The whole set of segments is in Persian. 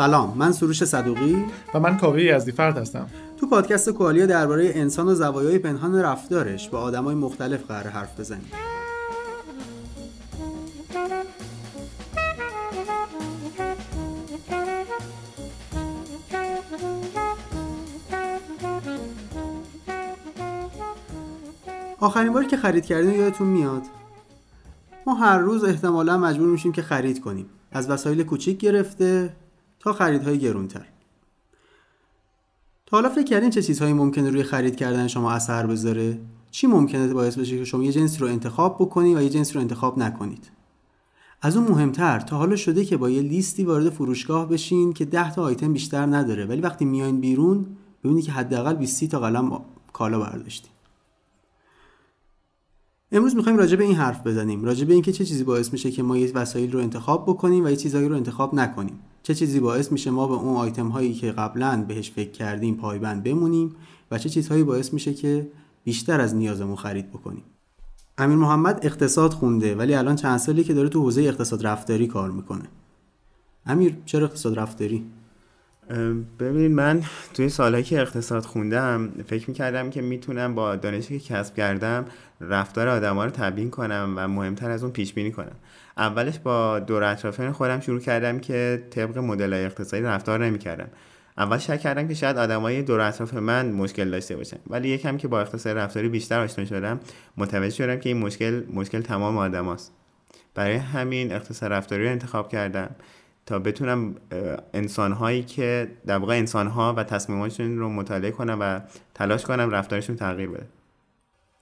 سلام من سروش صدوقی. و من کاوه یزدی فرد هستم. تو پادکست کوالیا درباره انسان و زوایای پنهان رفتارش با آدمای مختلف قرار حرف بزنیم. آخرین باری که خرید کردیم یادتون میاد؟ ما هر روز احتمالا مجبور میشیم که خرید کنیم. از وسایل کوچیک گرفته تا خریدهای گرونتر. تا حالا فکر کردین چه چیزهایی ممکنه روی خرید کردن شما اثر بذاره؟ چی ممکنه باعث بشه که شما یه جنسی رو انتخاب بکنید و یه جنسی رو انتخاب نکنید؟ از اون مهمتر تا حالا شده که با یه لیستی وارد فروشگاه بشین که 10 تا آیتم بیشتر نداره ولی وقتی میاین بیرون ببینید که حداقل 20 تا قلم کالا برداشتین امروز می‌خوایم راجع به این حرف بزنیم راجع به اینکه چه چیزی باعث میشه که ما یه وسایل رو انتخاب بکنیم و یه چیزایی رو انتخاب نکنیم. چه چیزی باعث میشه ما به اون آیتم هایی که قبلا بهش فکر کردیم پایبند بمونیم و چه چیزهایی باعث میشه که بیشتر از نیازمون خرید بکنیم؟ امیر محمد اقتصاد خونده ولی الان چند سالی که داره تو حوزه اقتصاد رفتاری کار می‌کنه. امیر چرا اقتصاد رفتاری؟ ببینید من توی سالهایی که اقتصاد خوندم فکر می‌کردم که می‌تونم با دانشی که کسب کردم رفتار آدما رو تبیین کنم و مهمتر از اون پیش بینی کنم. اولش با دور اطرافیان خودم شروع کردم که طبق مدل اقتصادی رفتار نمی‌کردم. اول شک کردم که شاید آدمای دور اطراف من مشکل داشته باشن. ولی یکم که با اقتصاد رفتاری بیشتر آشنا شدم متوجه شدم که این مشکل مشکل تمام آدماست. برای همین اقتصاد رفتاری رو انتخاب کردم تا بتونم انسان هایی که در واقع انسان ها و تصمیماتشون رو مطالعه کنم و تلاش کنم رفتارشون تغییر بده.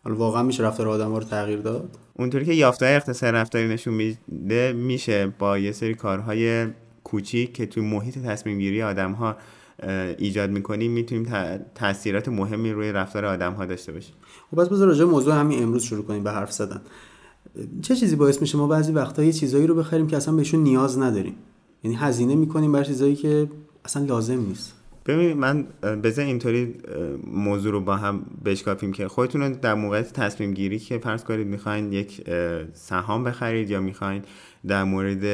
حالا واقعا میشه رفتار آدم ها رو تغییر داد؟ اونطوری که یافته اقتصاد رفتاری نشون میده میشه با یه سری کارهای کوچیک که توی محیط تصمیم گیری آدم ها ایجاد می‌کنیم می‌تونیم تاثیرات مهمی روی رفتار آدم ها داشته باشیم. خب بس بذار راجع موضوع همین امروز شروع کنیم به حرف زدن. چه چیزی باعث میشه ما بعضی وقتا یه چیزایی رو بخریم که اصلا بهشون نیاز نداریم؟ یعنی هزینه می‌کنیم برای چیزایی که اصلا لازم نیست. ببین من بذار اینطوری موضوع رو با هم بشکافیم که خودتون در موقعیت تصمیم گیری که فرض کنید می‌خواین یک سهام بخرید یا می‌خواین در مورد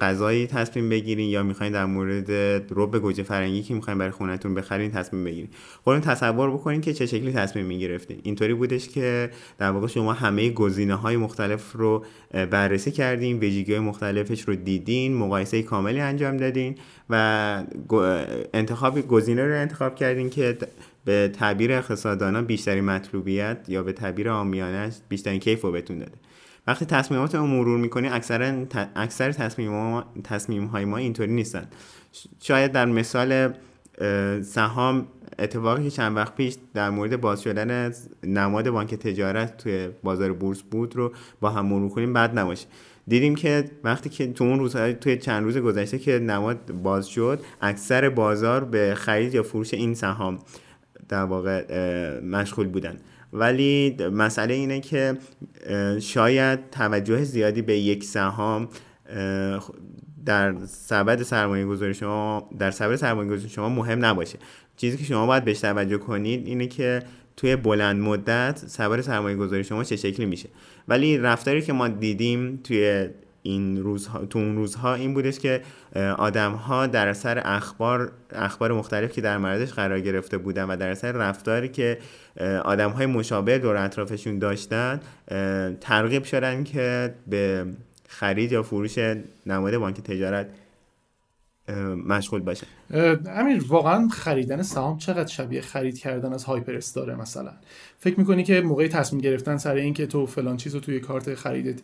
غذایی تصمیم بگیرین یا می‌خواین در مورد رب گوجه فرنگی که می‌خواین برای خونتون بخرین تصمیم بگیرین. خودتون تصور بکنین که چه شکلی تصمیم می‌گرفتین. اینطوری بودش که در واقع شما همه گزینه های مختلف رو بررسی کردین ویژگی های مختلفش رو دیدین مقایسه کاملی انجام دادین و انتخاب گزینه رو انتخاب کردین که به تعبیر اقتصاددانا بیشتری مطلوبیت یا به تعبیر عامیانه بیشترین کیف رو بهتون داده. وقتی تصمیمات رو مرور می‌کنی اکثر اکثر تصمیم, تصمیم های ما اینطوری نیستن. شاید در مثال سهام اتفاقی که چند وقت پیش در مورد باز شدن نماد بانک تجارت توی بازار بورس بود رو با هم مرور کنیم بد نباشه. دیدیم که وقتی که تو اون روزهای توی چند روز گذشته که نماد باز شد اکثر بازار به خرید یا فروش این سهام در واقع مشغول بودن. ولی مسئله اینه که شاید توجه زیادی به یک سهام در سبد سرمایه گذاری شما در سبد سرمایه گذاری شما مهم نباشه. چیزی که شما باید بهش توجه کنید اینه که توی بلند مدت سبد سرمایه گذاری شما چه شکلی میشه. ولی رفتاری که ما دیدیم توی این روزها تو اون روزها این بودش که آدم ها در اثر اخبار اخبار مختلف که در موردش قرار گرفته بودن و در اثر رفتاری که آدم های مشابه دور اطرافشون داشتن ترغیب شدن که به خرید یا فروش نماد بانک تجارت مشغول باشه. امیر واقعا خریدن سهام چقدر شبیه خرید کردن از هایپر استاره مثلا؟ فکر می‌کنی که موقع تصمیم گرفتن سر اینکه تو فلان چیز رو توی کارت خریدت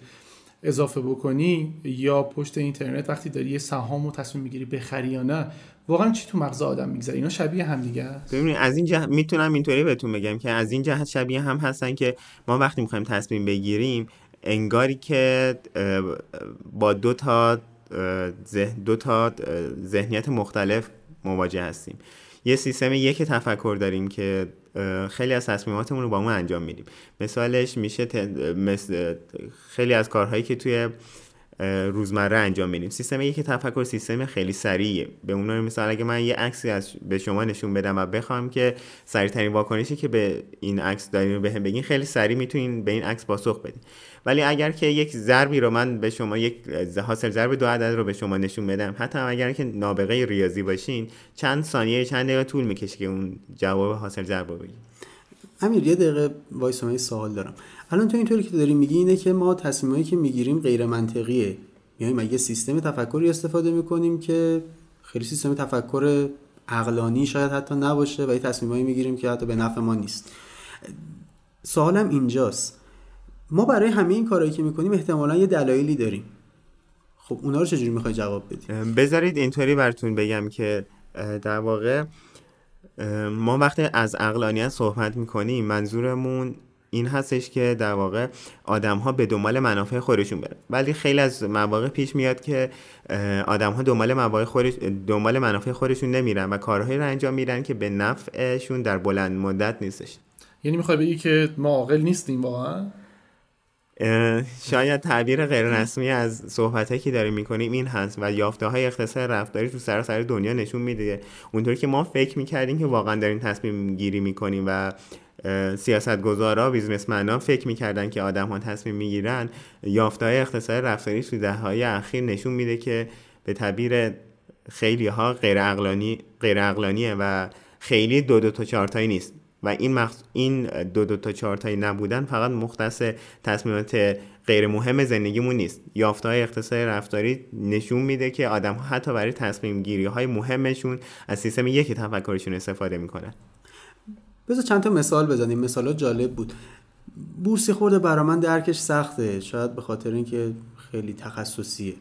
اضافه بکنی یا پشت اینترنت وقتی داری یه سهام رو تصمیم می‌گیری بخری یا نه واقعا چی تو مغز آدم میگذره؟ اینا شبیه هم دیگه است. ببینید از این جهت می‌تونم اینطوری بهتون بگم که از این جهت شبیه هم هستن که ما وقتی می‌خوایم تصمیم بگیریم انگاری که با دو تا دو تا ذهنیت مختلف مواجه هستیم. یه سیستم یک تفکر داریم که خیلی از تصمیماتمون رو با ما انجام میدیم. مثالش میشه مثل خیلی از کارهایی که توی روزمره انجام میدیم سیستم یک تفکر سیستم خیلی سریعه. به اون مثال اگه من یه عکسی از به شما نشون بدم و بخوام که سریعترین واکنشی که به این عکس دارین به هم بگین خیلی سریع می‌تونین به این عکس پاسخ بدین. ولی اگر که یک ضربی رو من به شما یک حاصل ضرب دو عدد رو به شما نشون بدم حتی اگر که نابغه ریاضی باشین چند ثانیه چند دقیقه طول می‌کشه که اون جواب حاصل ضرب رو بگید امیر یه دقیقه وایس سوال دارم. الان تو اینطوری که داری میگی اینه که ما تصمیمایی که می‌گیریم غیر منطقیه. میایم یه سیستم تفکری استفاده می‌کنیم که خیلی سیستم تفکر عقلانی شاید حتی نباشه و یه تصمیمایی می‌گیریم که حتی به نفع ما نیست. سوالم اینجاست. ما برای همه این کارهایی که می‌کنیم احتمالا یه دلایلی داریم. خب اونا رو چجوری می‌خوای جواب بدی؟ بذارید اینطوری براتون بگم که در واقع ما وقتی از عقلانیت صحبت می‌کنیم منظورمون این هستش که در واقع آدم ها به دنبال منافع خودشون برن. ولی خیلی از مواقع پیش میاد که آدم ها دنبال منافع خودش دنبال منافع خودشون نمیرن و کارهایی رو انجام میدن که به نفعشون در بلند مدت نیستش. یعنی می‌خوای بگی که ما عاقل نیستیم واقعا؟ شاید تعبیر غیر رسمی از صحبت که داریم می‌کنیم این هست و یافته های اقتصاد رفتاری تو سراسر دنیا نشون میده. اونطوری که ما فکر می‌کردیم که واقعا داریم تصمیم گیری می‌کنیم و سیاست گذارا بیزنسمن فکر می‌کردن که آدم ها تصمیم می‌گیرن. یافته های اقتصاد رفتاری تو ده های اخیر نشون میده که به تعبیر خیلی ها غیر اقلانی و خیلی دو دو تا چارتایی نیست. و این مخص... این دو دو تا چارتایی نبودن فقط مختص تصمیمات غیر مهم زندگیمون نیست. یافته های اقتصاد رفتاری نشون میده که آدم ها حتی برای تصمیم گیری های مهمشون از سیستم یکی تفکرشون استفاده می‌کنن. بذار چند تا مثال بزنیم. مثالا جالب بود. بورسی خورده برا من درکش سخته. شاید به خاطر اینکه خیلی تخصصیه.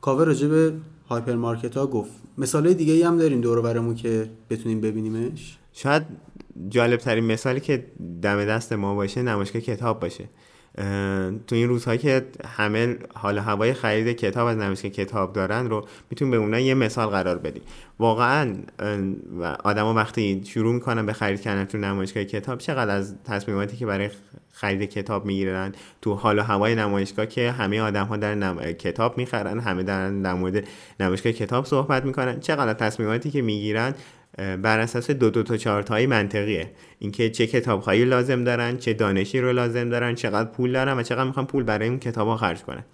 کاوه راجع به هایپرمارکت ها گفت. مثال دیگه ای هم داریم دور برمون که بتونیم ببینیمش؟ شاید جالب ترین مثالی که دم دست ما باشه نمایشگاه کتاب باشه. تو این روزهایی که همه حال هوای خرید کتاب از نمایشگاه کتاب دارن رو می‌تونیم به اونها یه مثال قرار بدیم واقعا آدما وقتی شروع می‌کنن به خرید کردن تو نمایشگاه کتاب چقدر از تصمیماتی که برای خرید کتاب می‌گیرن تو حال و هوای نمایشگاه که همه آدم ها در نم... کتاب می‌خرن همه در مورد نمایشگاه کتاب صحبت می‌کنن چقدر تصمیماتی که می‌گیرن بر اساس دو دو تا چارت های منطقیه. اینکه چه کتاب هایی لازم دارن چه دانشی رو لازم دارن چقدر پول دارن و چقدر می‌خوان پول برای این کتاب ها خرج کنن.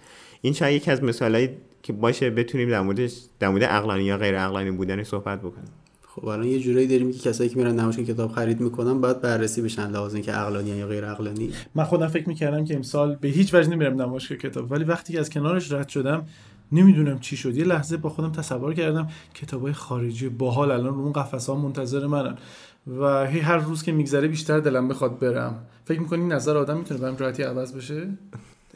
این شاید یکی از مثالهایی که باشه بتونیم در مورد در مورد عقلانی یا غیر عقلانی بودن صحبت بکنیم. خب الان یه جورایی داریم که کسایی که میرن نمایشگاه کتاب خرید می‌کنن باید بررسی بشن لازم اینکه عقلانی یا غیر عقلانی. من خودم فکر می‌کردم که امسال به هیچ وجه نمیرم نمایشگاه کتاب ولی وقتی که از کنارش رد شدم نمی‌دونم چی شد. یه لحظه با خودم تصور کردم کتابای خارجی باحال الان رو اون قفس ها منتظر منن. و هی هر روز که میگذره بیشتر دلم بخواد برم. فکر می‌کنی نظر آدم می‌تونه برم راحتی عوض بشه؟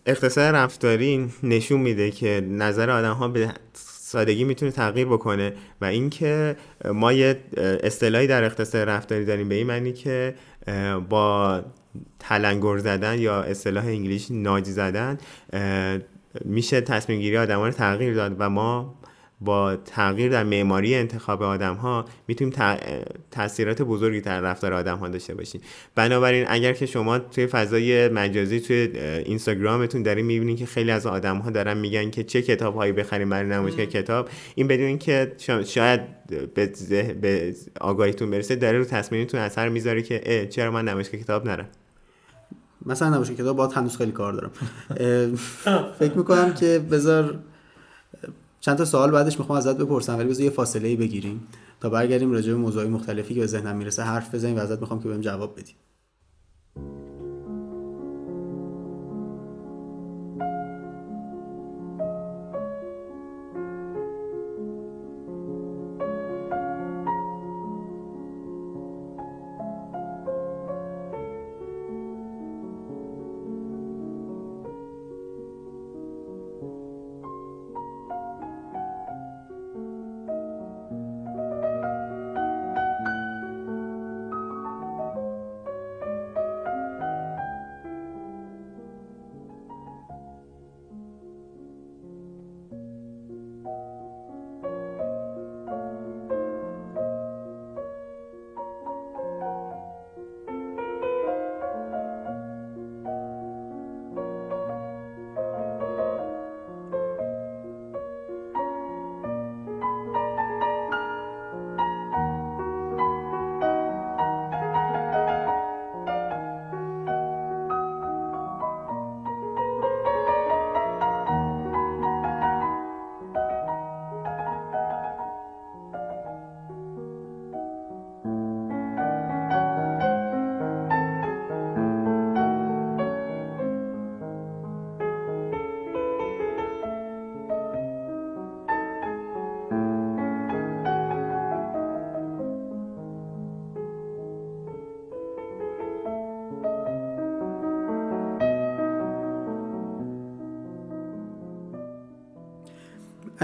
اقتصاد رفتاری نشون میده که نظر آدم ها به سادگی می‌تونه تغییر بکنه و اینکه ما یه اصطلاحی در اقتصاد رفتاری داریم به این معنی که با تلنگر زدن یا اصطلاح انگلیش ناج زدن میشه تصمیم گیری آدم ها رو تغییر داد و ما با تغییر در معماری انتخاب آدم ها می‌تونیم تاثیرات بزرگی در رفتار آدم ها داشته باشیم. بنابراین اگر که شما توی فضای مجازی توی اینستاگرامتون دارین می‌بینین که خیلی از آدم ها دارن میگن که چه کتاب هایی بخریم برای نمایشگاه کتاب این بدون که شاید به, به آگاهیتون برسه داره رو تصمیمتون اثر می‌ذاره که چرا من نمایشگاه کتاب نرم؟ مثلا نباشه کتاب باید هنوز خیلی کار دارم. فکر می‌کنم که بذار چند تا سوال بعدش می‌خوام ازت بپرسم ولی بذار یه فاصله ای بگیریم تا برگردیم راجع به موضوعی مختلفی که به ذهنم می‌رسه حرف بزنیم و ازت می‌خوام که بهم جواب بدی.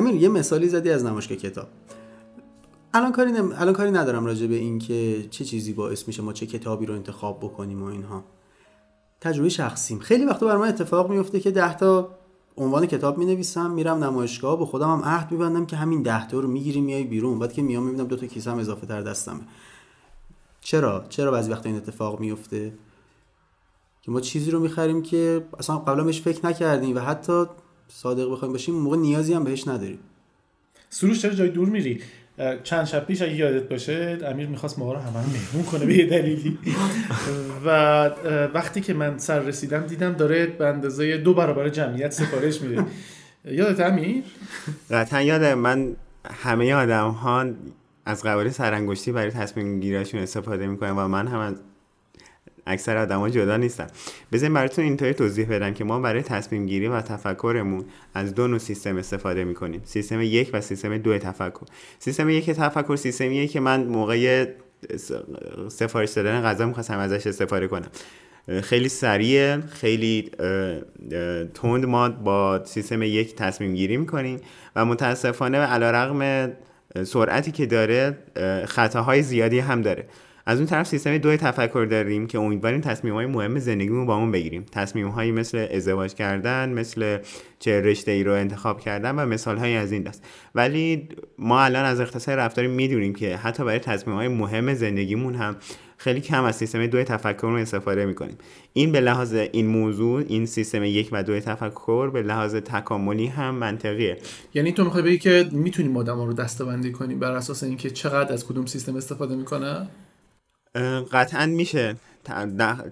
امیر یه مثالی زدی از نمایشگاه کتاب. الان کاری نم... الان کاری ندارم راجع به این که چه چیزی باعث میشه ما چه کتابی رو انتخاب بکنیم و اینها. تجربه شخصیم. خیلی وقتا بر من اتفاق میفته که ده تا عنوان کتاب می نویسم میرم نمایشگاه با خودم هم عهد میبندم که همین ده تا رو می‌گیری میای بیرون. بعد که میام می‌بینم دو تا کیسه هم اضافه تر دستمه چرا؟ چرا بعضی وقتا این اتفاق میفته؟ که ما چیزی رو می‌خریم که اصلا قبلا بهش فکر نکردیم و حتی صادق بخوایم باشیم موقع نیازی هم بهش نداریم. سروش چرا جای دور میری؟ چند شب پیش اگه یادت باشه امیر می‌خواست ما رو همه مهمون کنه به یه دلیلی. و وقتی که من سر رسیدم دیدم داره به اندازه دو برابر جمعیت سفارش میده. یادت امیر؟ قطعا یاده من همه آدم ها از قواره سرانگشتی برای تصمیم گیرشون استفاده می‌کنن و من هم از اکثر آدما جدا نیستن. بزنین براتون اینطوری توضیح بدم که ما برای تصمیم گیری و تفکرمون از دو نوع سیستم استفاده می‌کنیم. سیستم یک و سیستم دو تفکر. سیستم یک تفکر سیستمیه که من موقع سفارش دادن غذا می‌خواستم ازش استفاده کنم. خیلی سریع خیلی تند ما با سیستم یک تصمیم گیری می‌کنیم و متاسفانه علا رقم سرعتی که داره خطاهای زیادی هم داره. از اون طرف سیستم دو تفکر داریم که امیدواریم تصمیم های مهم زندگیمون با اون بگیریم. تصمیم هایی مثل ازدواج کردن مثل چه رشته ای رو انتخاب کردن و مثال هایی از این دست. ولی ما الان از اقتصاد رفتاری می‌دونیم که حتی برای تصمیم های مهم زندگیمون هم خیلی کم از سیستم دو تفکر رو استفاده می‌کنیم. این به لحاظ این موضوع این سیستم یک و دو تفکر به لحاظ تکاملی هم منطقیه. یعنی تو می‌خوای بگی که می‌تونیم آدم رو دستبندی کنیم بر اساس اینکه چقدر از کدوم سیستم استفاده می‌کنه قطعا میشه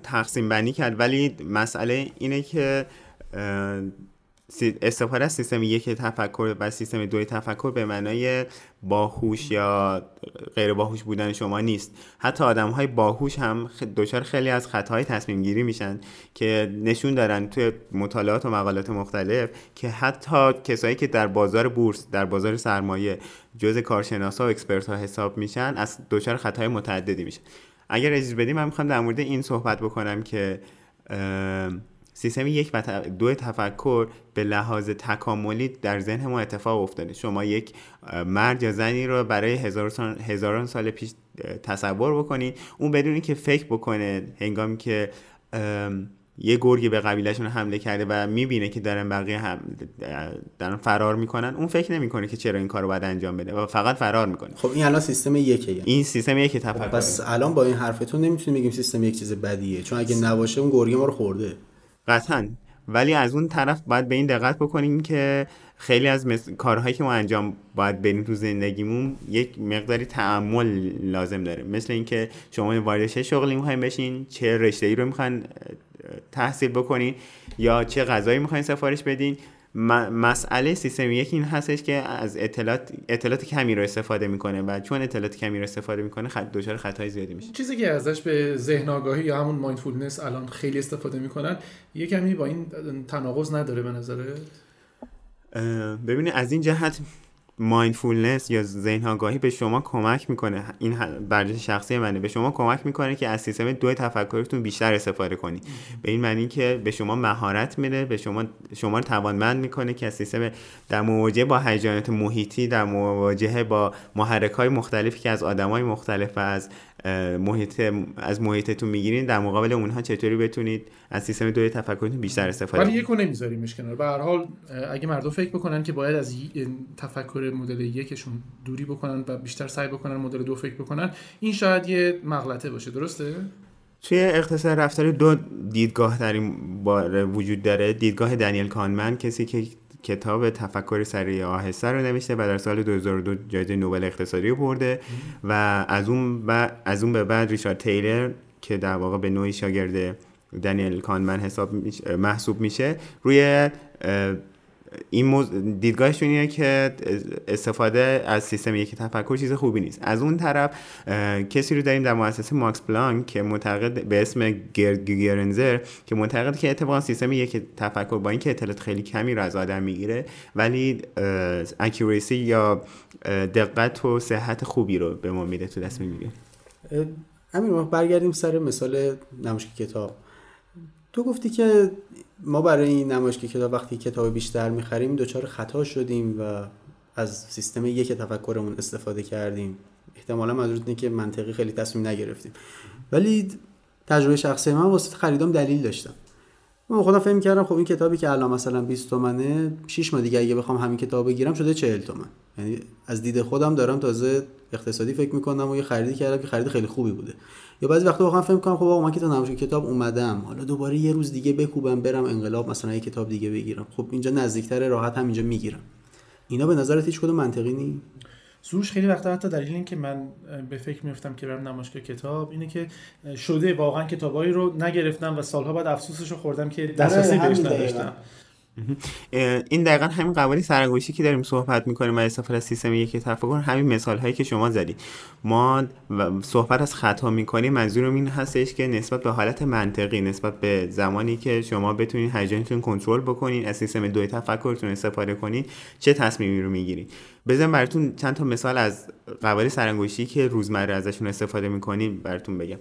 تقسیم بندی کرد. ولی مسئله اینه که استفاده از سیستم یک تفکر و سیستم دوی تفکر به معنای باهوش یا غیر باهوش بودن شما نیست. حتی آدم های باهوش هم دچار خیلی از خطاهای تصمیم گیری میشن که نشون دارن توی مطالعات و مقالات مختلف که حتی کسایی که در بازار بورس در بازار سرمایه جز کارشناسا و اکسپرت ها حساب میشن از دچار خطاهای متعددی میشن. اگر اجازه بدیم من می‌خوام در مورد این صحبت بکنم که سیستم یک و دو تفکر به لحاظ تکاملی در ذهن ما اتفاق افتاده. شما یک مرد یا زنی رو برای هزاران سال پیش تصور بکنید. اون بدونی که فکر بکنه هنگامی که یه گرگی به قبیلهشون حمله کرده و می‌بینه که دارن بقیه هم دارن فرار می‌کنن اون فکر نمی‌کنه که چرا این کارو باید انجام بده و فقط فرار می‌کنه. خب این الان سیستم یکه یعنی. این سیستم یک تفکر. پس الان با این حرفتون نمی‌تونیم بگیم سیستم یک چیز بدیه. چون اگه نباشه اون گرگه ما رو خورده. قطعا. ولی از اون طرف باید به این دقت بکنیم که خیلی از کارهایی که ما انجام باید بریم تو زندگیمون یک مقداری تعمل لازم داره. مثل اینکه شما وارد چه شغلی می‌خواین بشین چه رشته ای رو می‌خواین تحصیل بکنین یا چه غذایی می‌خواین سفارش بدین. مسئله سیستم یک این هستش که از اطلاعات اطلاعات کمی رو استفاده می‌کنه و چون اطلاعات کمی رو استفاده می‌کنه خط دچار خطای زیادی میشه. چیزی که ازش به ذهن آگاهی یا همون mindfulness الان خیلی استفاده می‌کنن یه کمی با این تناقض نداره به نظره ببینید از این جهت mindfulness یا ذهن آگاهی به شما کمک می‌کنه. این برجه شخصی منه. به شما کمک می‌کنه که از سیستم دو تفکرتون بیشتر استفاده کنید به این معنی که به شما مهارت میده به شما شما رو توانمند می‌کنه که از سیستم در مواجهه با هیجانات محیطی در مواجهه با محرک های مختلفی که از آدم های مختلف و از محیط از محیطتون می‌گیرین در مقابل اونها چطوری بتونید از سیستم دوی تفکرتون بیشتر استفاده ولی یکو نمیذاریمش کنار به هر حال اگه مردم فکر بکنن که باید از تفکر مدل یکشون دوری بکنن و بیشتر سعی بکنن مدل دو فکر بکنن این شاید یه مغلطه باشه. درسته؟ توی اقتصاد رفتاری دو دیدگاه در این وجود داره. دیدگاه دنیل کانمن کسی که کتاب تفکر سریع آهسته رو نوشته و در سال 2002 جایزه نوبل اقتصادی رو برده و از اون, ب... از اون به بعد ریچارد تیلر که در واقع به نوعی شاگرد دنیل کانمن حساب محسوب میشه روی این موز... دیدگاهشون اینه که استفاده از سیستم یکی تفکر چیز خوبی نیست. از اون طرف کسی رو داریم در مؤسسه ماکس پلانک که معتقد به اسم گرنزر که معتقد که اتفاقا سیستم یک تفکر با اینکه اطلاعات خیلی کمی رو از آدم می‌گیره ولی اکوریسی یا دقت و صحت خوبی رو به ما میده تو دست می‌گیره ما برگردیم سر مثال نمایشگاه کتاب. تو گفتی که ما برای این نمایشگاه کتاب وقتی کتاب بیشتر می‌خریم دچار خطا شدیم و از سیستم یک تفکرمون استفاده کردیم. احتمالا منظور اینه که منطقی خیلی تصمیم نگرفتیم. ولی تجربه شخصی من واسه خریدام دلیل داشتم. من خودم فهم کردم خب این کتابی که الان مثلا 20 تومنه 6 ماه دیگه اگه بخوام همین کتاب بگیرم شده 40 تومن. یعنی از دید خودم دارم تازه اقتصادی فکر می‌کنم و یه خریدی کردم که خرید خیلی خوبی بوده. یا بعضی وقتا واقعا فکر می‌کنم خب آقا من که تا کتاب اومدم حالا دوباره یه روز دیگه بکوبم برم انقلاب مثلا یه کتاب دیگه بگیرم. خب اینجا نزدیکتر راحت هم اینجا می‌گیرم. اینا به نظرت هیچ کدوم منطقی نیست سروش خیلی وقتا حتی دلیل این که من به فکر میفتم که برم نمایشگاه کتاب اینه که شده واقعا کتابایی رو نگرفتم و سالها بعد افسوسش رو خوردم که دسترسی بهش نداشتم. این دقیقا همین قوالی سرانگوشی که داریم صحبت می‌کنیم و استفاده از سیستم یک تفکر همین مثال هایی که شما زدید ما صحبت از خطا می‌کنیم منظورم این هستش که نسبت به حالت منطقی نسبت به زمانی که شما بتونید هیجانتون کنترل بکنین از سیستم دوی تفکرتون استفاده کنین چه تصمیمی رو می‌گیرید. بزن براتون چند تا مثال از قوالی سرانگوشی که روزمره ازشون استفاده می‌کنیم براتون بگم.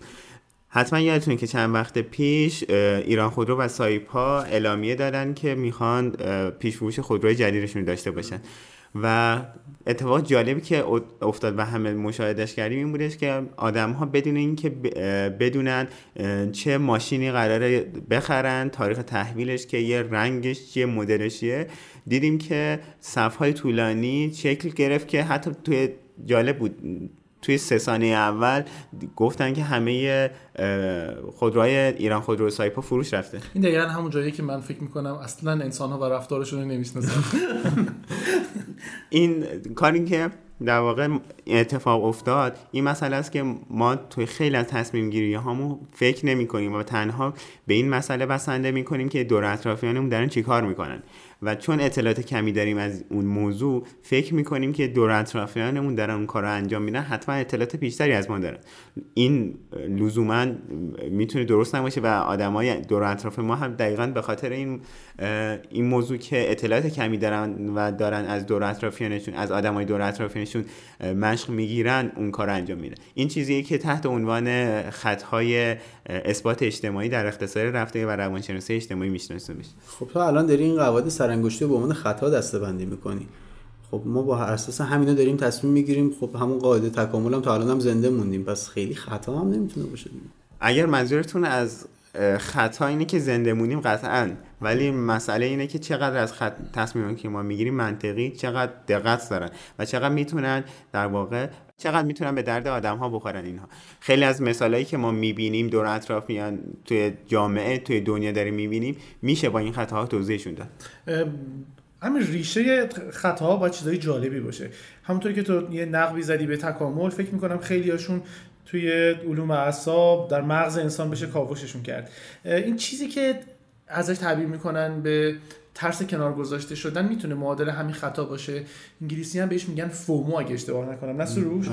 حتما یادتونه که چند وقت پیش ایران خودرو و سایپا اعلامیه دادن که می‌خوان پیش فروش خودروی جدیدشون داشته باشن. و اتفاق جالبی که افتاد و همه مشاهدش کردیم این بودش که آدم ها بدون اینکه بدونن چه ماشینی قراره بخرن تاریخ تحویلش که یه رنگش چیه مدلش دیدیم که صف های طولانی شکل گرفت که حتی توی جالب بود. توی سه ثانیه اول گفتن که همه خودروهای ایران خودرو سایپا فروش رفته. این دقیقا همون جایی که من فکر می‌کنم اصلا انسان ها و رفتارشون رو نمی‌شناسن. این کاری که در واقع اتفاق افتاد این مسئله است که ما توی خیلی از تصمیم گیری هامون فکر نمی کنیم و تنها به این مسئله بسنده می کنیم که دور اطرافیانمون دارن چیکار می‌کنن. و چون اطلاعات کمی داریم از اون موضوع فکر می‌کنیم که دور اطرافیانمون دارن اون کار رو انجام میدن حتما اطلاعات بیشتری از ما دارن. این لزوما می‌تونه درست نباشه و آدمای دور اطراف ما هم دقیقا به خاطر این این موضوع که اطلاعات کمی دارن و دارن از دور اطرافیانشون از آدمای دور اطرافیانشون مشق می‌گیرن اون کار انجام میدن. این چیزیه که تحت عنوان خطهای اثبات اجتماعی در اقتصاد رفته و روانشناسی اجتماعی می‌شناسه میشه خب تو الان داری این قواعد سرانگشتی به عنوان خطا دسته می‌کنی. خب ما با اساس همینا داریم تصمیم می‌گیریم. خب همون قاعده تکامل هم تا الان هم زنده موندیم. پس خیلی خطا هم نمی‌تونه باشه. اگر منظورتون از خطا اینه که زنده مونیم قطعا ولی مسئله اینه که چقدر از خط... که ما می‌گیریم منطقی چقدر دقت دارن و چقدر می‌تونن در واقع چقدر می‌تونن به درد آدم ها بخورن اینها. خیلی از مثالهایی که ما می‌بینیم دور اطرافیان توی جامعه توی دنیا داریم می‌بینیم میشه با این خطاها توضیحشون داد. همین ریشه خطاها باید چیزای جالبی باشه. همونطوری که تو یه نقبی زدی به تکامل فکر می‌کنم خیلی هاشون توی علوم اعصاب در مغز انسان بشه کاوششون کرد. این چیزی که ازش تعبیر می‌کنن به ترس کنار گذاشته شدن می‌تونه معادل همین خطا باشه. انگلیسی هم بهش میگن فومو اگه اشتباه نکنم. نه سروش؟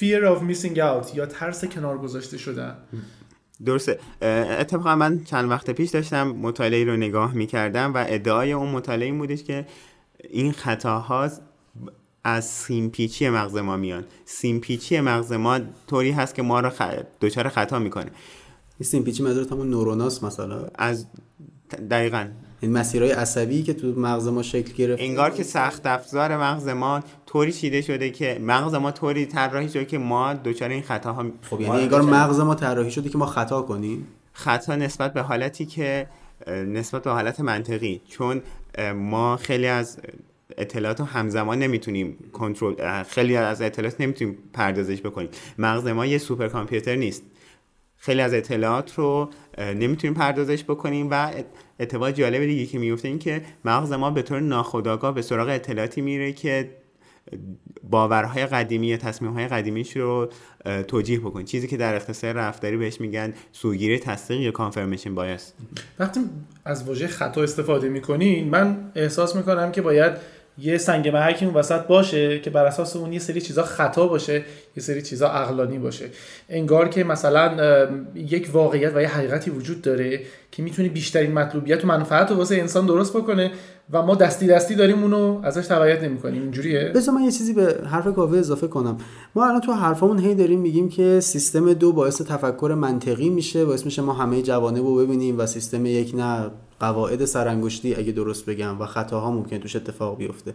fear of missing out یا ترس کنار گذاشته شدن. درسته. اتفاقا من چند وقت پیش داشتم مطالعه رو نگاه می‌کردم و ادعای اون مطالعه این بودش که این خطاها از سیمپیچی مغز ما میان. سیمپیچی مغز ما طوری هست که ما رو خ... دچار خطا می‌کنه. این سیمپیچی منظورت همون نوروناس مثلا؟ از دقیقا. این مسیرهای عصبی که تو مغز ما شکل گرفت انگار که سخت افزار مغز ما طوری چیده شده که مغز ما طوری طراحی شده که ما دچار این خطاها خب یعنی انگار مغز ما طراحی شده که ما خطا کنیم؟ خطا نسبت به حالتی که نسبت به حالت منطقی. چون ما خیلی از اطلاعات رو همزمان نمی‌تونیم کنترل خیلی از اطلاعات نمی‌تونیم پردازش بکنیم. مغز ما یه سوپر کامپیوتر نیست. خیلی از اطلاعات رو نمی‌تونیم پردازش بکنیم و اتفاق جالب دیگه که میفته این که مغز ما به طور ناخودآگاه به سراغ اطلاعاتی میره که باورهای قدیمی یا تصمیمهای قدیمیش رو توجیه بکنید چیزی که در اختصار رفتاری بهش میگن سوگیری تصدیق یا کانفرمیشن بایاس وقتی از واژه خطا استفاده می‌کنین من احساس می‌کنم که باید یه سنگ محکی اون وسط باشه که بر اساس اون یه سری چیزا خطا باشه. یه سری چیزا عقلانی باشه. انگار که مثلا یک واقعیت و یه حقیقتی وجود داره که می‌تونه بیشترین مطلوبیت و منفعت رو واسه انسان درست بکنه و ما دستی دستی داریم اونو ازش تبعیت نمی‌کنیم. اینجوریه؟ بذار من یه چیزی به حرف کاوه اضافه کنم. ما الان تو حرفمون هی داریم میگیم که سیستم دو باعث تفکر منطقی میشه باعث میشه ما همه جوانب رو ببینیم و سیستم یک نه قواعد سرانگشتی اگه درست بگم و خطاها ممکن توش اتفاق بیفته.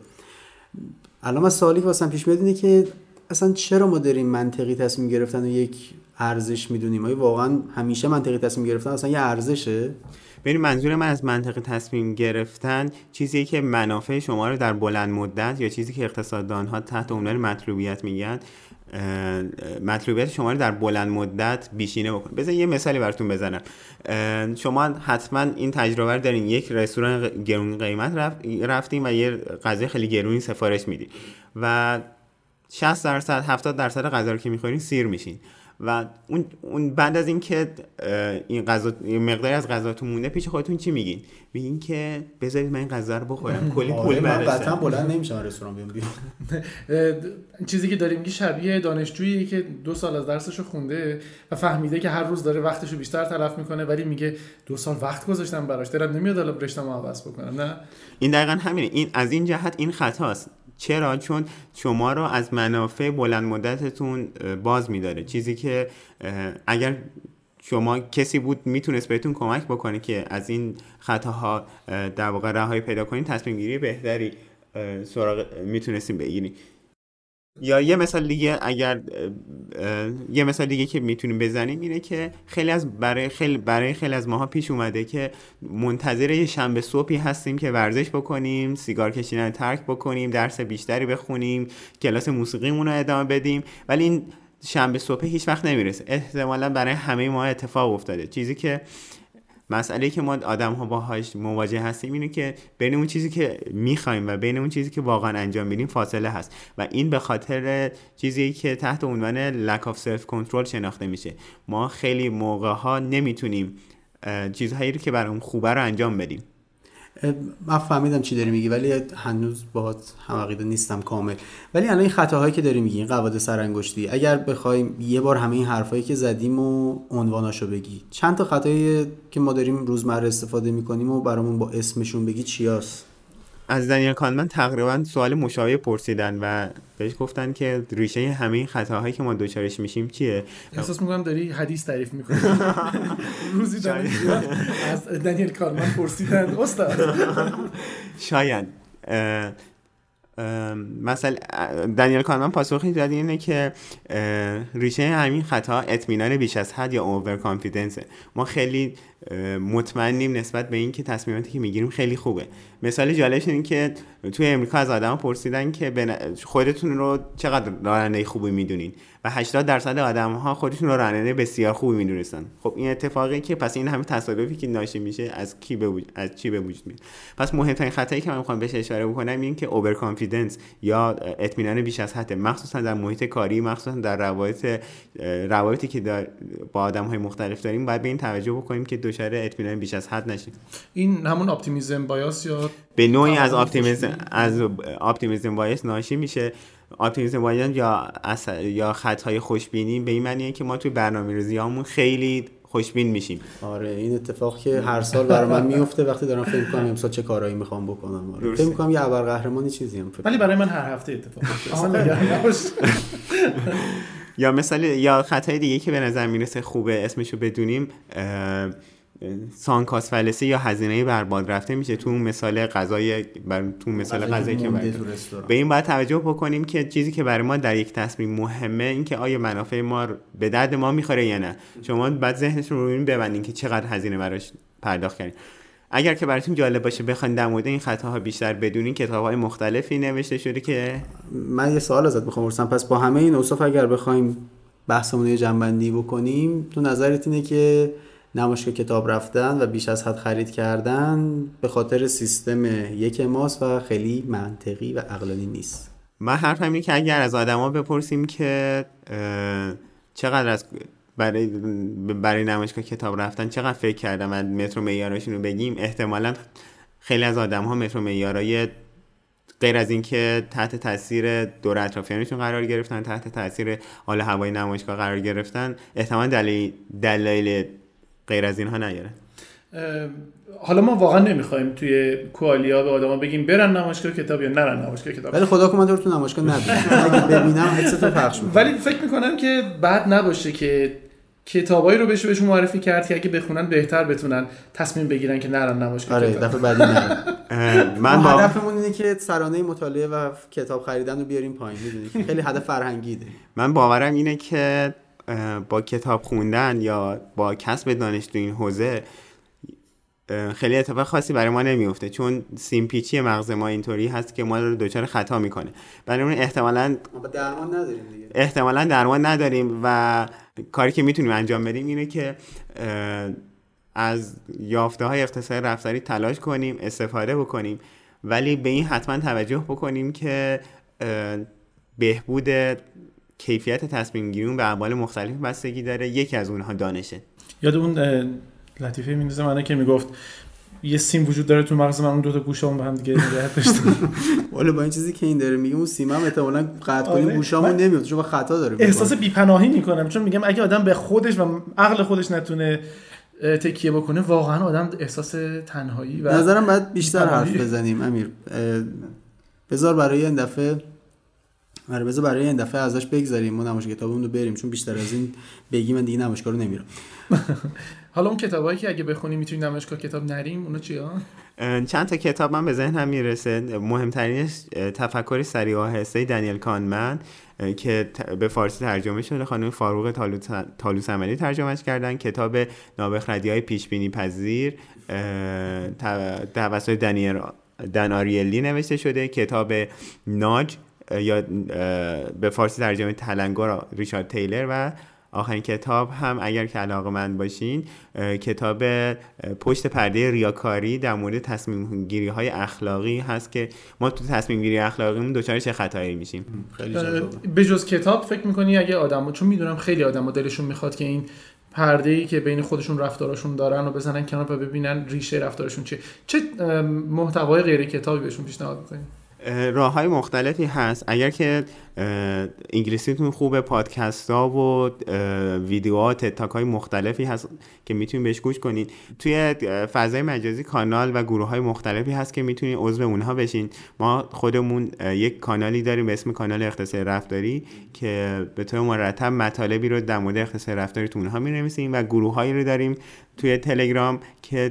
الان من سوالی که واسم پیش میاد که اصلا چرا ما داریم منطقی تصمیم گرفتن و یک ارزش می‌دونیم؟ آیا واقعا همیشه منطقی تصمیم گرفتن اصلا یه ارزشه؟ ببین منظور من از منطق تصمیم گرفتن چیزی که منافع شما رو در بلند مدت یا چیزی که اقتصاددان ها تحت عنوان مطلوبیت میگن مطلوبیت شما رو در بلند مدت بیشینه بکن بذار یه مثالی براتون بزنم. شما حتما این تجربه رو دارین. یک رستوران گرون قیمت رفتیم و یه غذای خیلی گرونی سفارش میدین. و 60 درصد 70 درصد غذا رو که می‌خورین سیر میشین. و اون, اون بعد از اینکه این غذا مقداری از غذاتون مونده پیش خودتون چی میگین؟ میگین که بذارید من این غذا رو بخورم. کلی پول آره، من قطعا بلند نمیشم رستوران بیام بیام چیزی که داریم میگه شبیه دانشجویی که دو سال از درسشو خونده و فهمیده که هر روز داره وقتشو بیشتر تلف می‌کنه ولی میگه دو سال وقت گذاشتم براش. دارم نمیاد الان رشته‌مو عوض بکنم. نه؟ این دقیقا همینه. این از این جهت این خطاست. چرا؟ چون شما رو از منافع بلند مدتتون باز میداره. چیزی که اگر شما کسی بود می‌تونست بهتون کمک بکنه که از این خطاها در واقع رهایی پیدا کنید تصمیم گیری بهتری سراغ می‌تونستیم بگیریم یا یه مثال دیگه اگر یه مثال دیگه که می‌تونیم بزنیم اینه که خیلی از برای خیلی برای خیلی از ماها پیش اومده که منتظر یه شنبه صبحی هستیم که ورزش بکنیم سیگار کشیدن ترک بکنیم درس بیشتری بخونیم کلاس موسیقیمون رو ادامه بدیم. ولی این شنبه صبح هیچ وقت نمی‌رسه. احتمالا برای همه ما اتفاق افتاده. چیزی که مسئله که ما آدم ها باهاش مواجه هستیم اینه که بین اون چیزی که می‌خوایم و بین اون چیزی که واقعا انجام میدیم فاصله هست و این به خاطر چیزی که تحت عنوان lack of self control شناخته میشه. ما خیلی موقع ها نمی‌تونیم چیزهایی رو که برام خوبه رو انجام بدیم. من فهمیدم چی داری میگی ولی هنوز باهات هم نیستم کامل. ولی الان این خطاهایی که داری میگی این قواعد سرانگشتی اگر بخوایم یه بار همه این حرفایی که زدیم و عنواناشو بگی چند تا خطایی که ما داریم روزمره استفاده می‌کنیم و برامون با اسمشون بگی چیاست از دنیل کانمن تقریبا سوال مشابه پرسیدن و بهش گفتن که ریشه همه این خطاهایی که ما دوچارش میشیم چیه؟ احساس می‌کنم داری حدیث تعریف می‌کنی. روزی از دنیل کانمن پرسیدن. استاد. شاید. مثلا دنیل کانمن پاسخی داد اینه که ریشه همین خطا اطمینان بیش از حد یا اوور کانفیدنسه ما خیلی مطمئنیم نسبت به اینکه تصمیماتی که می‌گیریم خیلی خوبه. مثال جالبش این که توی امریکا از آدم پرسیدن که خودتون رو چقدر راننده خوبی می‌دونین؟ و 80 درصد آدم ها خودشون رو راننده بسیار خوبی می‌دونستن. خب این اتفاقی که پس این همه تصادفی که ناشی میشه از کی به از چی به وجود میاد؟ پس مهمترین خطایی که من می‌خوام بهش اشاره بکنم این که اوور یا اطمینان بیش از حد مخصوصا در محیط کاری مخصوصا در روابط روابطی که با آدم های مختلف داریم باید به این توجه بکنیم که دچار اطمینان بیش از حد نشیم. این همون اپتیمیزم بایاس یا به نوعی از optimism از optimism bias ناشی میشه. optimism bias یا یا خطای خوشبینی به این معنیه که ما توی برنامه‌ریزیامون خیلی خوشبین میشیم. آره این اتفاق که هر سال برای من میفته وقتی دارم فکر کنم امسال چه کارایی می‌خوام بکنم. آره. فکر می‌کنم یه قهرمانی چیزی هم ولی برای من هر هفته اتفاق یا مثلا یا خطای دیگه که به نظر می‌رسه خوبه اسمشو بدونیم سانکاس فلسه یا هزینه برباد رفته میشه تو اون مثال غذای بر تو مثال غذایی که به این باید توجه بکنیم که چیزی که برای ما در یک تصمیم مهمه این که آیا منافع ما به درد ما می‌خوره یا نه. شما بعد ذهنتون رو این ببندین که چقدر هزینه براش پرداخت کردین. اگر که براتون جالب باشه بخواید در مورد این خطاها بیشتر بدونین کتاب های مختلفی نوشته شده که من یه سوال ازت می‌خوام بپرسم. پس با همه این اوصاف اگر بخوایم بحثمون رو جنبندی بکنیم تو نظرت اینه که نمایشگاه کتاب رفتن و بیش از حد خرید کردن به خاطر سیستم یک ماست و خیلی منطقی و عقلانی نیست. من حرفم اینه که اگر از آدما بپرسیم که چقدر از برای برای نمایشگاه کتاب رفتن چقدر فکر کردم و متر معیاراشون رو بگیم احتمالا خیلی از آدم ها متر معیارای غیر از اینکه تحت تاثیر دور اطرافیانشون قرار گرفتن تحت تاثیر حال هوای نمایشگاه قرار گرفتن احتمال دلیل دلایل غیر از اینها نیاره. حالا ما واقعا نمی‌خوایم توی کوالیا به آدما بگیم برن نمایشگاه کتاب یا نرن نمایشگاه کتاب ولی خدا کنه تو نمایشگاه نبینم. ببینم پخش ولی فکر می‌کنم که بعد نباشه که کتابایی رو بهش بهشون معرفی کرد که اگه بخونن بهتر بتونن تصمیم بگیرن که نرن نمایشگاه آره دفعه بعدی من با هدفمون اینه که سرانه مطالعه و کتاب خریدن رو بیاریم پایین می‌دونی؟ خیلی هدف فرهنگی ده من باورم اینه که با کتاب خوندن یا با کسب دانش تو این حوزه خیلی اتفاق خاصی برای ما نمیفته چون سیمپیچی مغز ما اینطوری هست که ما رو دچار خطا می‌کنه. برای اون احتمالاً ما درمان نداریم دیگه. احتمالا درمان نداریم و کاری که می‌تونیم انجام بدیم اینه که از یافته های اقتصاد رفتاری تلاش کنیم استفاده بکنیم. ولی به این حتما توجه بکنیم که بهبود کیفیت تصمیم گیری به اعمال مختلف بستگی داره یکی از اونها دانشه یاد اون لطیفه میندازه منه که می‌گفت یه سیم وجود داره تو مغز من اون دو تا گوشمون به هم دیگه نگه داشتن والا با این چیزی که این داره میگه اون سیما هم احتمالاً قطع کنیم آره. گوشامون من- نمیاد چون خطا داره احساس می‌کنه. بیپناهی می‌کنم چون میگم اگه آدم به خودش و عقل خودش نتونه تکیه بکنه واقعا آدم احساس تنهایی و نظرم باید بیشتر حرف. بزنیم امیر بذار برای این دفعه آره بذار برای این دفعه ازش بگذاریم ما نمایش کتابمون رو بریم چون بیشتر از این بگی من دیگه نمایشگاه رو نمیرم. حالا اون کتابایی که اگه بخونیم می‌تونیم نمایشگاه کتاب نریم اونا چیه چند تا کتاب من به ذهنم می‌رسه. مهمترینش تفکر سریع و آهسته دنیل کانمن که به فارسی ترجمه شده. خانم فاروق تالوس- عملی ترجمهش کردن. کتاب نابخردی های پیش بینی پذیر توسط دنیل دن آریلی نوشته شده. کتاب ناج یا به فارسی ترجمه تلنگر ریچارد تیلر و آخرین کتاب هم اگر که علاقه من باشین کتاب پشت پرده ریاکاری در مورد تصمیم گیری های اخلاقی هست که ما تو تصمیم گیری اخلاقیمون دچار چه خطایی میشیم. خیلی به جز کتاب فکر می‌کنی اگه آدم چون می‌دونم خیلی آدم دلشون می‌خواد که این پرده ای که بین خودشون رفتاراشون دارن و بزنن کنار و ببینن ریشه رفتارشون چیه. چه محتوای غیر کتابی بهشون پیشنهاد می‌کنی؟ راه های مختلفی هست. اگر که انگلیسیتون خوبه پادکست ها و ویدیوها تتاک های مختلفی هست که می‌تونید بهش گوش کنید. توی فضای مجازی کانال و گروه های مختلفی هست که می‌تونید عضو اونها بشین. ما خودمون یک کانالی داریم به اسم کانال اقتصاد رفتاری که به طور مرتب مطالبی رو در مورد اقتصاد رفتاری تو اونها می و گروه هایی رو داریم توی تلگرام که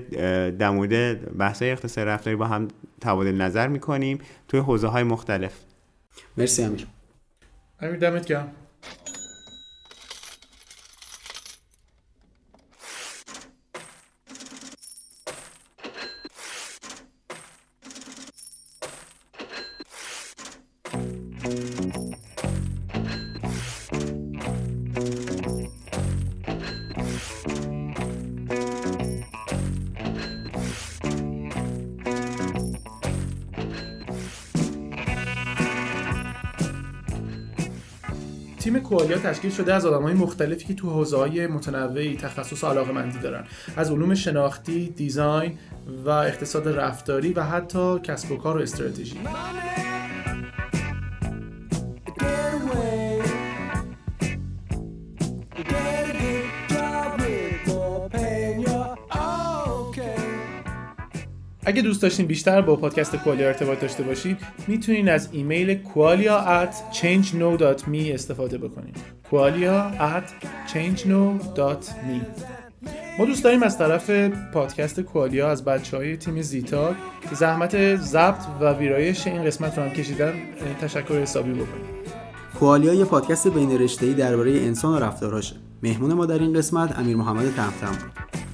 در مورد بحث های اقتصاد رفتاری با هم تبادل نظر می‌کنیم توی حوزه های مختلف. مرسی امیر. There we damn it go. تیم کوالیا تشکیل شده از آدمای مختلفی که تو حوزه‌های متنوعی تخصص علاقه مندی دارن. از علوم شناختی، دیزاین و اقتصاد رفتاری و حتی کسب و کار و استراتژی. اگه دوست داشتین بیشتر با پادکست کوالیا ارتباط داشته باشید می‌تونین از ایمیل کوالیا at استفاده بکنید کوالیا at ما دوست داریم از طرف پادکست کوالیا از بچه های تیم زیتا که زحمت ضبط و ویرایش این قسمت رو هم کشیدن تشکر حسابی بکنیم. کوالیا یه پادکست بین رشته‌ای درباره انسان و رفتاراشه مهمون ما در این قسمت امیر محمد تمتم. بود